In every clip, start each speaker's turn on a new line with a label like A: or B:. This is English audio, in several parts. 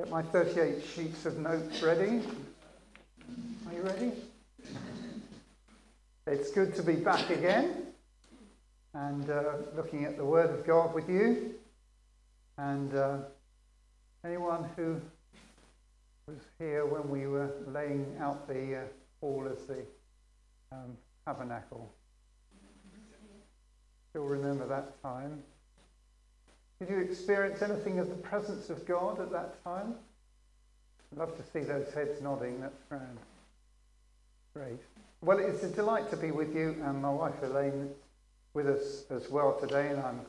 A: Get my 38 sheets of notes ready. Are you ready? It's good to be back again and uh, looking at the Word of God with you. And uh, anyone who was here when we were laying out the uh, hall as the um, tabernacle, still remember that time. Did you experience anything of the presence of God at that time? I'd love to see those heads nodding. That's grand. Great. Well, it's a delight to be with you, and my wife Elaine with us as well today, and I'm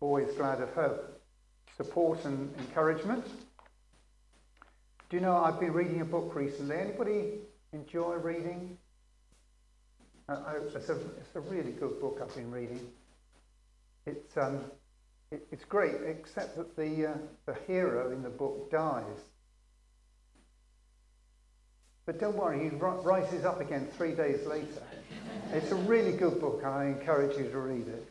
A: always glad of her support and encouragement. Do you know I've been reading a book recently? Anybody enjoy reading? Uh, it's, a, it's a really good book I've been reading. It's um, it's great, except that the, uh, the hero in the book dies. But don't worry, he rises up again three days later. It's a really good book, and I encourage you to read it.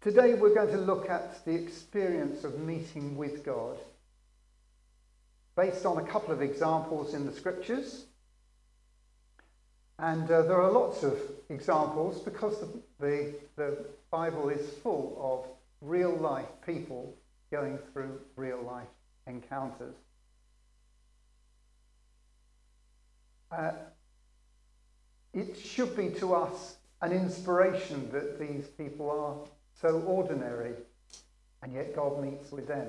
A: Today, we're going to look at the experience of meeting with God based on a couple of examples in the scriptures. And uh, there are lots of examples because the, the, the Bible is full of real life people going through real life encounters. Uh, it should be to us an inspiration that these people are so ordinary and yet God meets with them.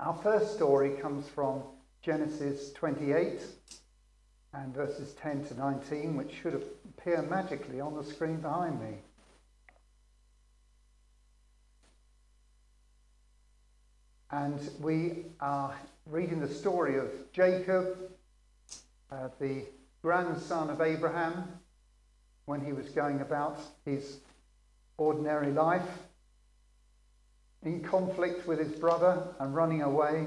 A: Our first story comes from Genesis 28 and verses 10 to 19, which should appear magically on the screen behind me. And we are reading the story of Jacob, uh, the grandson of Abraham, when he was going about his ordinary life, in conflict with his brother and running away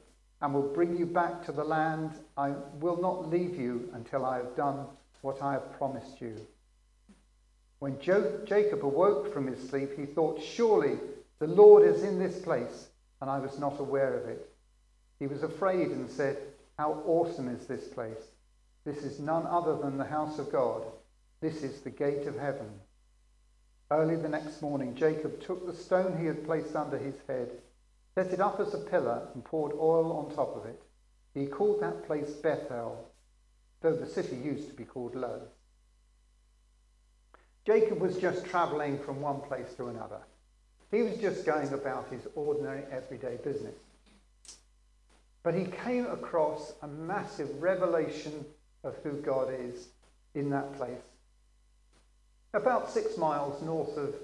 A: and will bring you back to the land. I will not leave you until I have done what I have promised you. When jo- Jacob awoke from his sleep, he thought, Surely the Lord is in this place, and I was not aware of it. He was afraid and said, How awesome is this place! This is none other than the house of God. This is the gate of heaven. Early the next morning, Jacob took the stone he had placed under his head set it up as a pillar, and poured oil on top of it. He called that place Bethel, though the city used to be called Luz. Jacob was just travelling from one place to another. He was just going about his ordinary everyday business. But he came across a massive revelation of who God is in that place. About six miles north of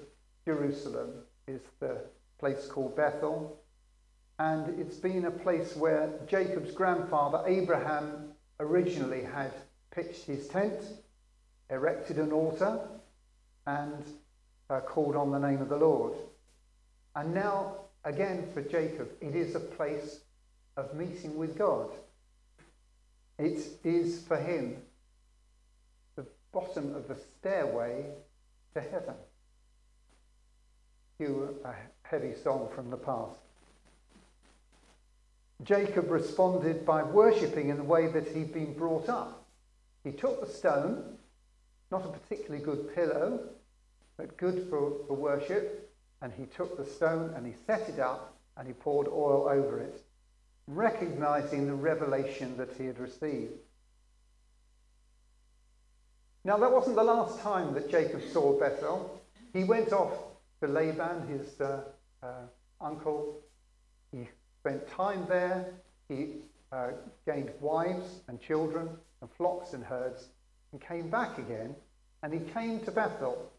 A: Jerusalem is the place called Bethel and it's been a place where Jacob's grandfather Abraham originally had pitched his tent, erected an altar, and uh, called on the name of the Lord. And now, again, for Jacob, it is a place of meeting with God. It is for him the bottom of the stairway to heaven. Cue a heavy song from the past. Jacob responded by worshipping in the way that he'd been brought up. He took the stone, not a particularly good pillow, but good for, for worship, and he took the stone and he set it up and he poured oil over it, recognizing the revelation that he had received. Now, that wasn't the last time that Jacob saw Bethel. He went off to Laban, his uh, uh, uncle. He spent time there. He uh, gained wives and children and flocks and herds and came back again. And he came to Bethel.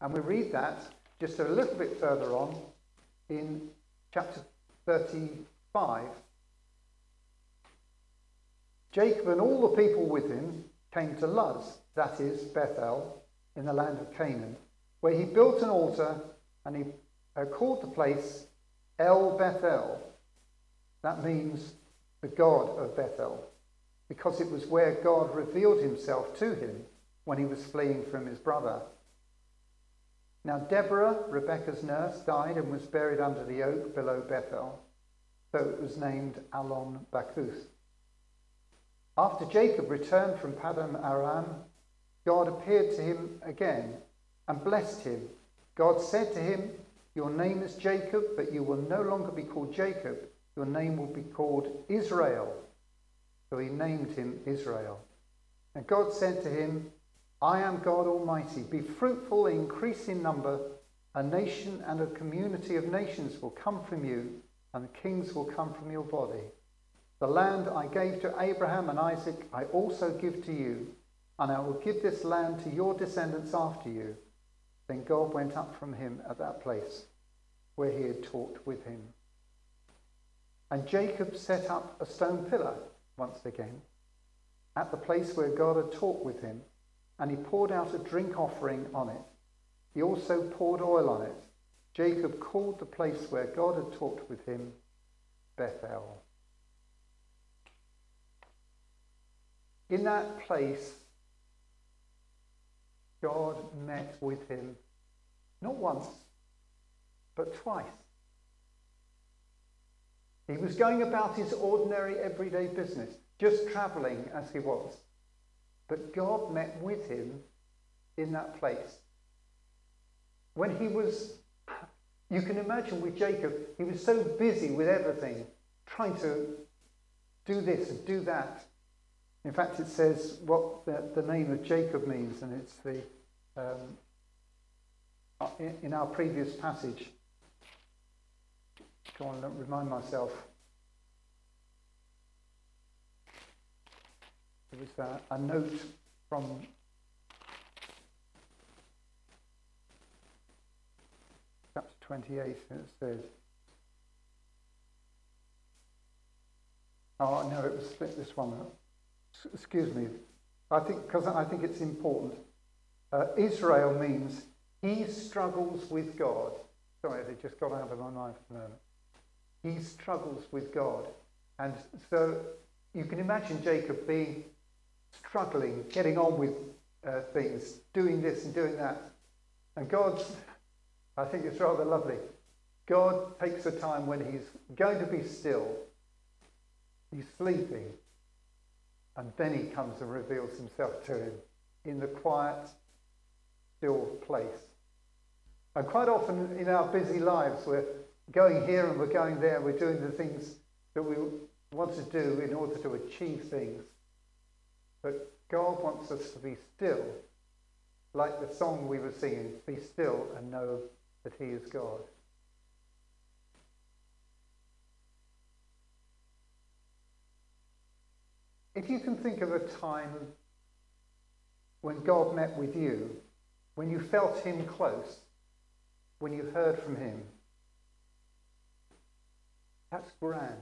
A: And we read that just a little bit further on in chapter 35. Jacob and all the people with him came to Luz, that is Bethel, in the land of Canaan, where he built an altar and he uh, called the place El Bethel. That means the God of Bethel, because it was where God revealed himself to him when he was fleeing from his brother. Now, Deborah, Rebekah's nurse, died and was buried under the oak below Bethel, so it was named Alon Bachuth. After Jacob returned from Paddan Aram, God appeared to him again and blessed him. God said to him, Your name is Jacob, but you will no longer be called Jacob. Your name will be called Israel. So he named him Israel. And God said to him, I am God Almighty. Be fruitful, increase in number. A nation and a community of nations will come from you, and kings will come from your body. The land I gave to Abraham and Isaac, I also give to you, and I will give this land to your descendants after you. Then God went up from him at that place where he had talked with him. And Jacob set up a stone pillar once again at the place where God had talked with him and he poured out a drink offering on it. He also poured oil on it. Jacob called the place where God had talked with him Bethel. In that place, God met with him not once, but twice. He was going about his ordinary everyday business, just travelling as he was. But God met with him in that place. When he was, you can imagine with Jacob, he was so busy with everything, trying to do this and do that. In fact, it says what the, the name of Jacob means, and it's the um, in, in our previous passage. Go on, remind myself. There was a, note from chapter 28 and it says, Oh, no, it was this one. Excuse me. I think, because I think it's important. Uh, Israel means he struggles with God. Sorry, they just got out of my mind for a moment. He struggles with God. And so you can imagine Jacob being struggling, getting on with uh, things, doing this and doing that. And God, I think it's rather lovely. God takes a time when he's going to be still, he's sleeping, and then he comes and reveals himself to him in the quiet, still place. And quite often in our busy lives, we're going here and we're going there, we're doing the things that we want to do in order to achieve things. But God wants us to be still, like the song we were singing, be still and know that he is God. If you can think of a time when God met with you, when you felt him close, when you heard from him, that's grand.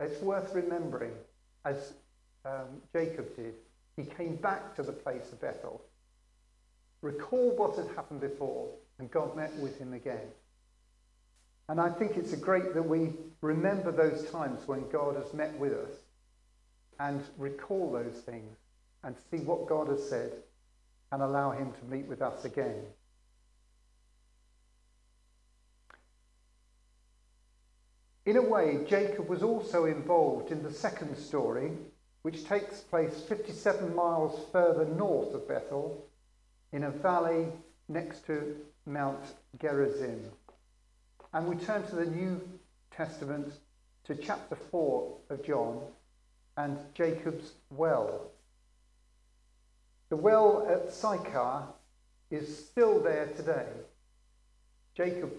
A: It's worth remembering as um, Jacob did. He came back to the place of Bethel, recalled what had happened before, and God met with him again. And I think it's great that we remember those times when God has met with us and recall those things and see what God has said and allow him to meet with us again. In a way, Jacob was also involved in the second story which takes place 57 miles further north of Bethel in a valley next to Mount Gerizim. And we turn to the New Testament to chapter 4 of John and Jacob's well. The well at Sychar is still there today. Jacob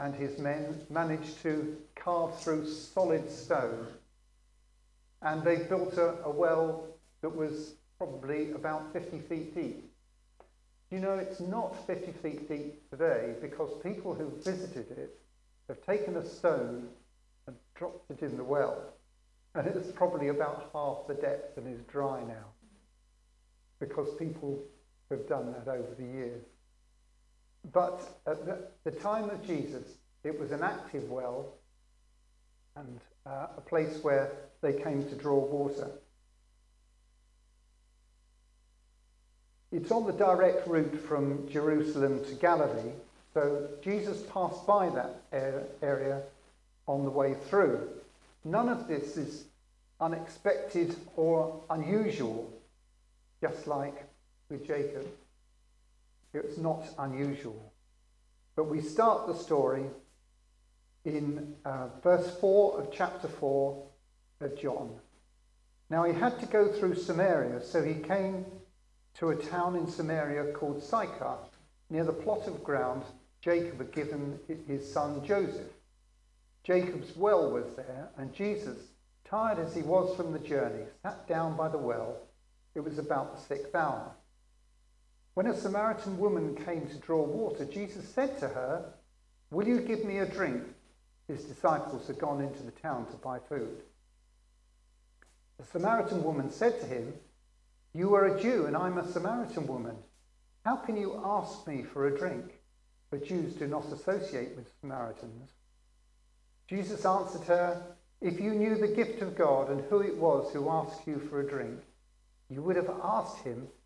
A: and his men managed to carve through solid stone and they built a, a well that was probably about 50 feet deep. You know, it's not 50 feet deep today because people who visited it have taken a stone and dropped it in the well. And it's probably about half the depth and is dry now because people have done that over the years. But at the, the time of Jesus, it was an active well and uh, a place where they came to draw water. It's on the direct route from Jerusalem to Galilee, so Jesus passed by that area on the way through. None of this is unexpected or unusual, just like with Jacob. It's not unusual. But we start the story in uh, verse 4 of chapter 4 of John. Now he had to go through Samaria, so he came to a town in Samaria called Sychar, near the plot of ground Jacob had given his son Joseph. Jacob's well was there, and Jesus, tired as he was from the journey, sat down by the well. It was about the sixth hour. When a Samaritan woman came to draw water, Jesus said to her, Will you give me a drink? His disciples had gone into the town to buy food. The Samaritan woman said to him, You are a Jew, and I'm a Samaritan woman. How can you ask me for a drink? For Jews do not associate with Samaritans. Jesus answered her, If you knew the gift of God and who it was who asked you for a drink, you would have asked him,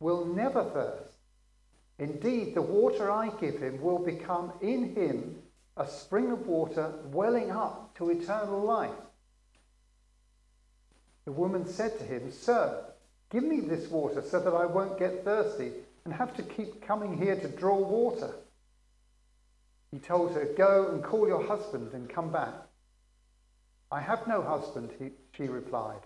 A: will never thirst. Indeed, the water I give him will become in him a spring of water welling up to eternal life. The woman said to him, Sir, give me this water so that I won't get thirsty and have to keep coming here to draw water. He told her, Go and call your husband and come back. I have no husband, he, she replied.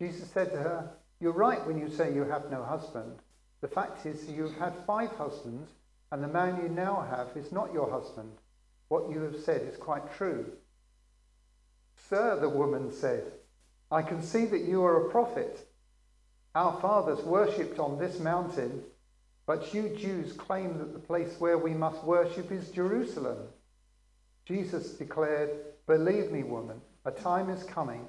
A: Jesus said to her, You're right when you say you have no husband. The fact is, you've had five husbands, and the man you now have is not your husband. What you have said is quite true. Sir, the woman said, I can see that you are a prophet. Our fathers worshipped on this mountain, but you Jews claim that the place where we must worship is Jerusalem. Jesus declared, Believe me, woman, a time is coming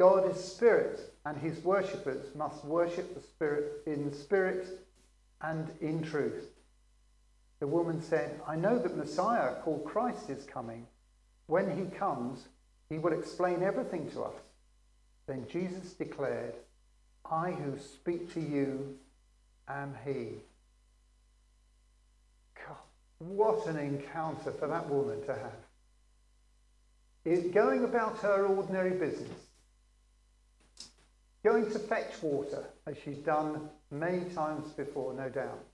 A: God is spirit, and his worshippers must worship the Spirit in spirit and in truth. The woman said, I know that Messiah, called Christ, is coming. When he comes, he will explain everything to us. Then Jesus declared, I who speak to you am he. God, what an encounter for that woman to have. It, going about her ordinary business, going to fetch water, as she's done many times before, no doubt.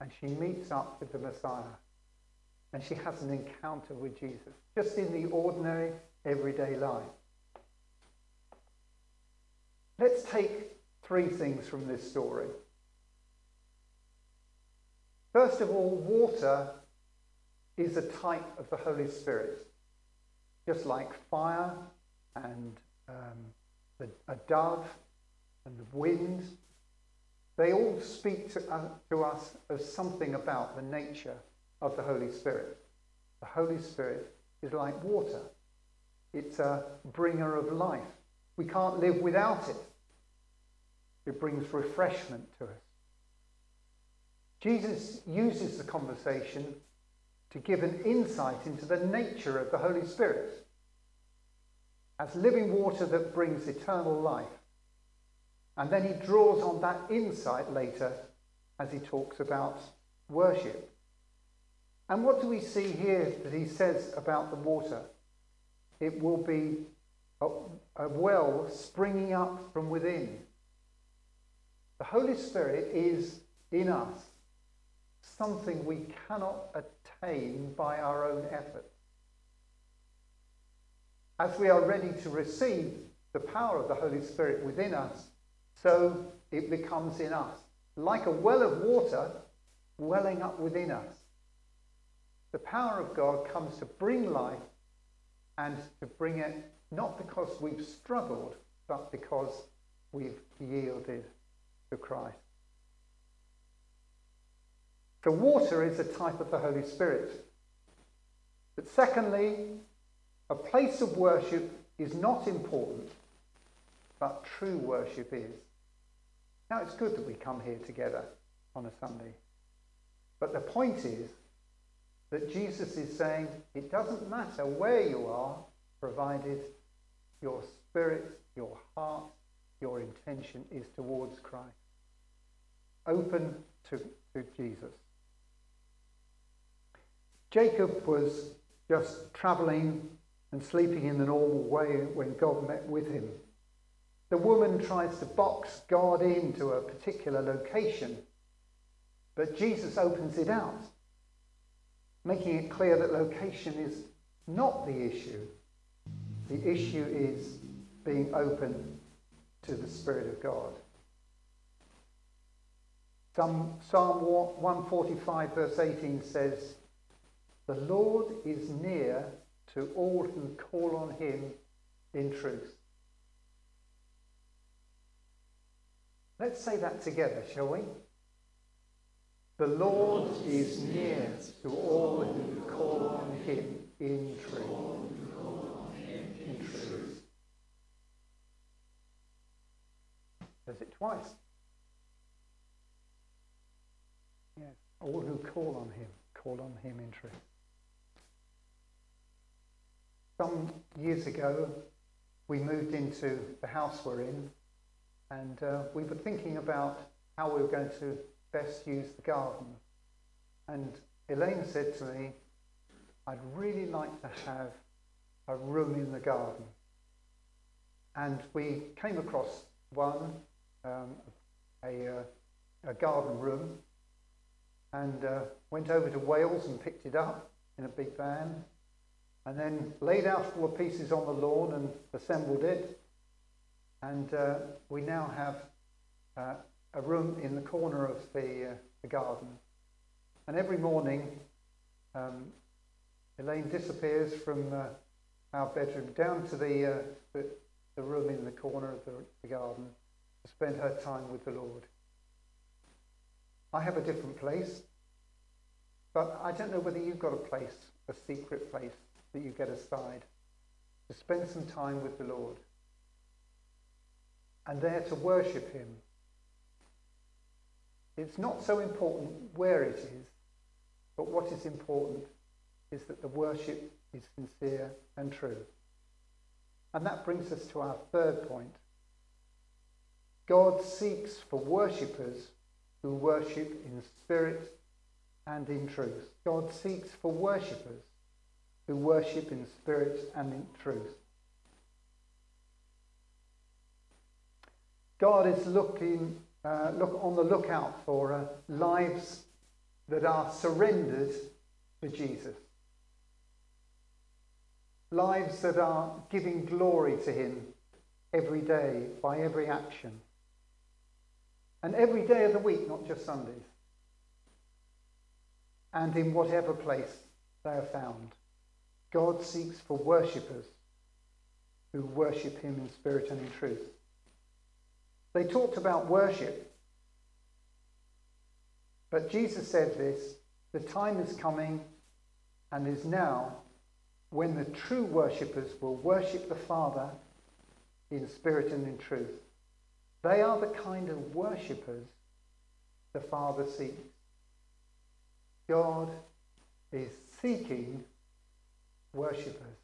A: And she meets up with the Messiah. And she has an encounter with Jesus, just in the ordinary, everyday life. Let's take three things from this story. First of all, water is a type of the Holy Spirit. Just like fire and um, the, a dove and the wind, they all speak to, uh, to us of something about the nature of the Holy Spirit. The Holy Spirit is like water. It's a bringer of life. We can't live without it. It brings refreshment to us. Jesus uses the conversation to give an insight into the nature of the Holy Spirit as living water that brings eternal life. And then he draws on that insight later as he talks about worship. And what do we see here that he says about the water? It will be a, a well springing up from within. The Holy Spirit is in us, something we cannot attain by our own effort. As we are ready to receive the power of the Holy Spirit within us, so it becomes in us. Like a well of water welling up within us. The power of God comes to bring life and to bring it not because we've struggled, but because we've yielded to Christ. So, water is a type of the Holy Spirit. But secondly, a place of worship is not important, but true worship is. Now, it's good that we come here together on a Sunday. But the point is that Jesus is saying it doesn't matter where you are, provided your spirit, your heart, your intention is towards Christ. Open to, to Jesus. Jacob was just traveling and sleeping in the normal way when God met with him. The woman tries to box God into a particular location, but Jesus opens it out, making it clear that location is not the issue. The issue is being open to the Spirit of God. Psalm 145, verse 18 says, The Lord is near to all who call on him in truth. Let's say that together, shall we? The Lord is near to all who call on him in truth. Says it twice. Yes, all who call on him, call on him in truth. Some years ago, we moved into the house we're in and uh, we were thinking about how we were going to best use the garden. And Elaine said to me, I'd really like to have a room in the garden. And we came across one, um, a, uh, a garden room, and uh, went over to Wales and picked it up in a big van, and then laid out all the pieces on the lawn and assembled it. And uh, we now have uh, a room in the corner of the, uh, the garden. And every morning, um, Elaine disappears from uh, our bedroom down to the, uh, the, the, room in the corner of the, the garden to spend her time with the Lord. I have a different place, but I don't know whether you've got a place, a secret place that you get aside to spend some time with the Lord and there to worship him. It's not so important where it is, but what is important is that the worship is sincere and true. And that brings us to our third point. God seeks for worshippers who worship in spirit and in truth. God seeks for worshippers who worship in spirit and in truth. God is looking, uh, look on the lookout for uh, lives that are surrendered to Jesus. Lives that are giving glory to Him every day by every action. And every day of the week, not just Sundays. And in whatever place they are found. God seeks for worshippers who worship him in spirit and in truth. They talked about worship, but Jesus said this the time is coming and is now when the true worshippers will worship the Father in spirit and in truth. They are the kind of worshippers the Father seeks. God is seeking worshippers,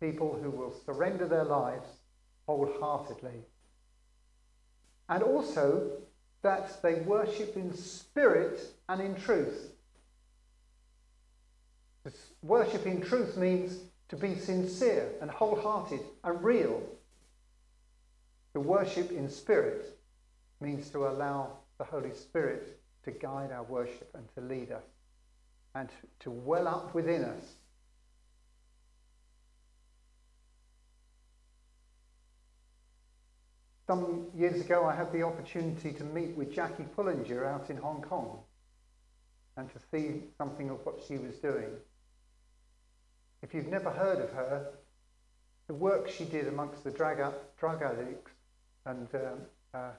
A: people who will surrender their lives wholeheartedly. And also that they worship in spirit and in truth. Worship in truth means to be sincere and wholehearted and real. To worship in spirit means to allow the Holy Spirit to guide our worship and to lead us and to well up within us. Some years ago, I had the opportunity to meet with Jackie Pullinger out in Hong Kong and to see something of what she was doing. If you've never heard of her, the work she did amongst the drug, drug addicts and um, uh,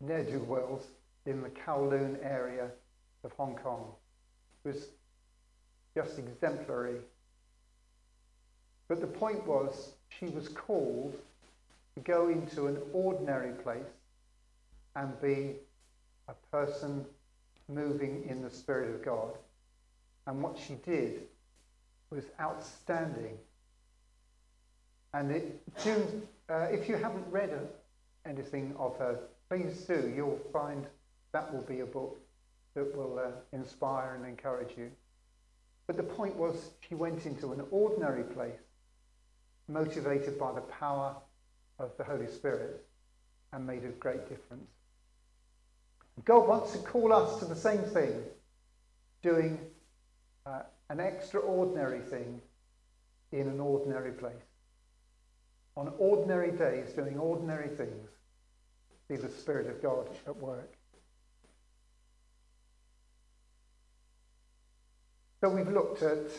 A: ne'er-do-wells in the Kowloon area of Hong Kong was just exemplary. But the point was, she was called go into an ordinary place and be a person moving in the Spirit of God. And what she did was outstanding. And it, to, uh, if you haven't read anything of her, please do. You'll find that will be a book that will uh, inspire and encourage you. But the point was, she went into an ordinary place, motivated by the power of the Holy Spirit, and made a great difference. God wants to call us to the same thing, doing uh, an extraordinary thing in an ordinary place. On ordinary days, doing ordinary things, see the Spirit of God at work. So we've looked at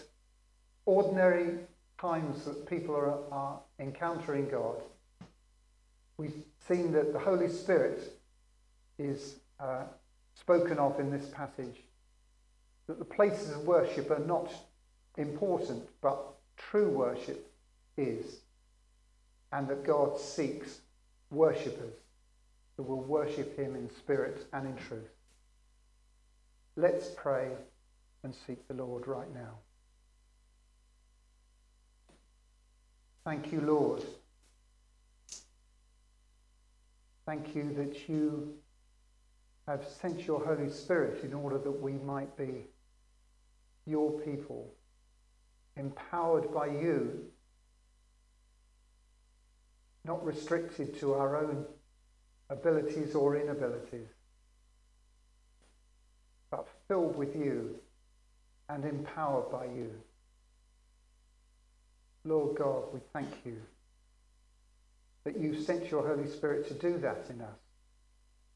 A: ordinary times that people are, are encountering God. We've seen that the Holy Spirit is uh, spoken of in this passage, that the places of worship are not important, but true worship is, and that God seeks worshippers who will worship him in spirit and in truth. Let's pray and seek the Lord right now. Thank you, Lord. Thank you that you have sent your Holy Spirit in order that we might be your people, empowered by you, not restricted to our own abilities or inabilities, but filled with you and empowered by you. Lord God, we thank you that you sent your Holy Spirit to do that in us.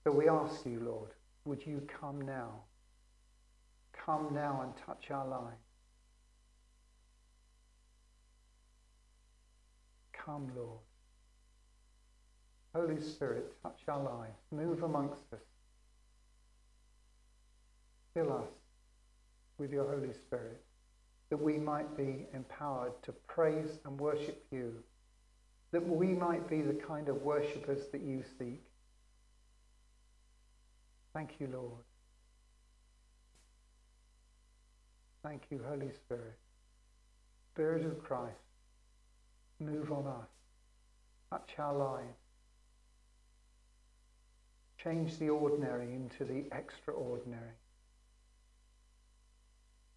A: So we ask you, Lord, would you come now? Come now and touch our lives. Come, Lord. Holy Spirit, touch our lives. Move amongst us. Fill us with your Holy Spirit, that we might be empowered to praise and worship you, that we might be the kind of worshippers that you seek. Thank you, Lord. Thank you, Holy Spirit. Spirit of Christ, move on us, touch our lives, change the ordinary into the extraordinary.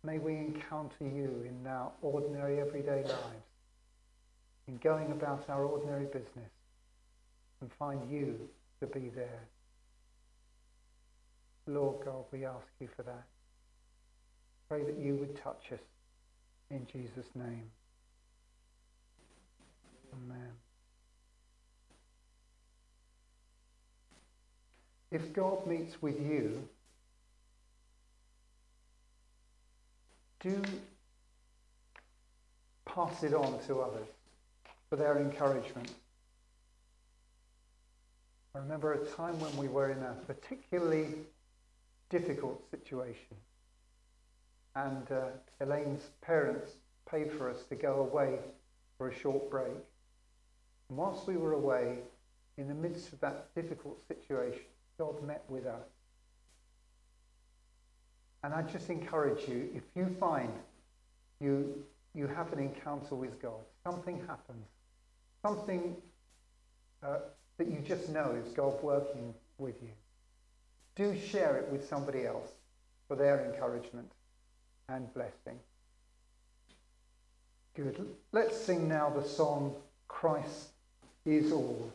A: May we encounter you in our ordinary everyday lives, in going about our ordinary business, and find you to be there. Lord God, we ask you for that. Pray that you would touch us in Jesus' name. Amen. If God meets with you, do pass it on to others for their encouragement. I remember a time when we were in a particularly difficult situation, and uh, Elaine's parents paid for us to go away for a short break. And whilst we were away, in the midst of that difficult situation, God met with us. And I just encourage you, if you find you, you have an encounter with God, something happens, something uh, that you just know is God working with you, do share it with somebody else for their encouragement and blessing. Good. Let's sing now the song Christ is all.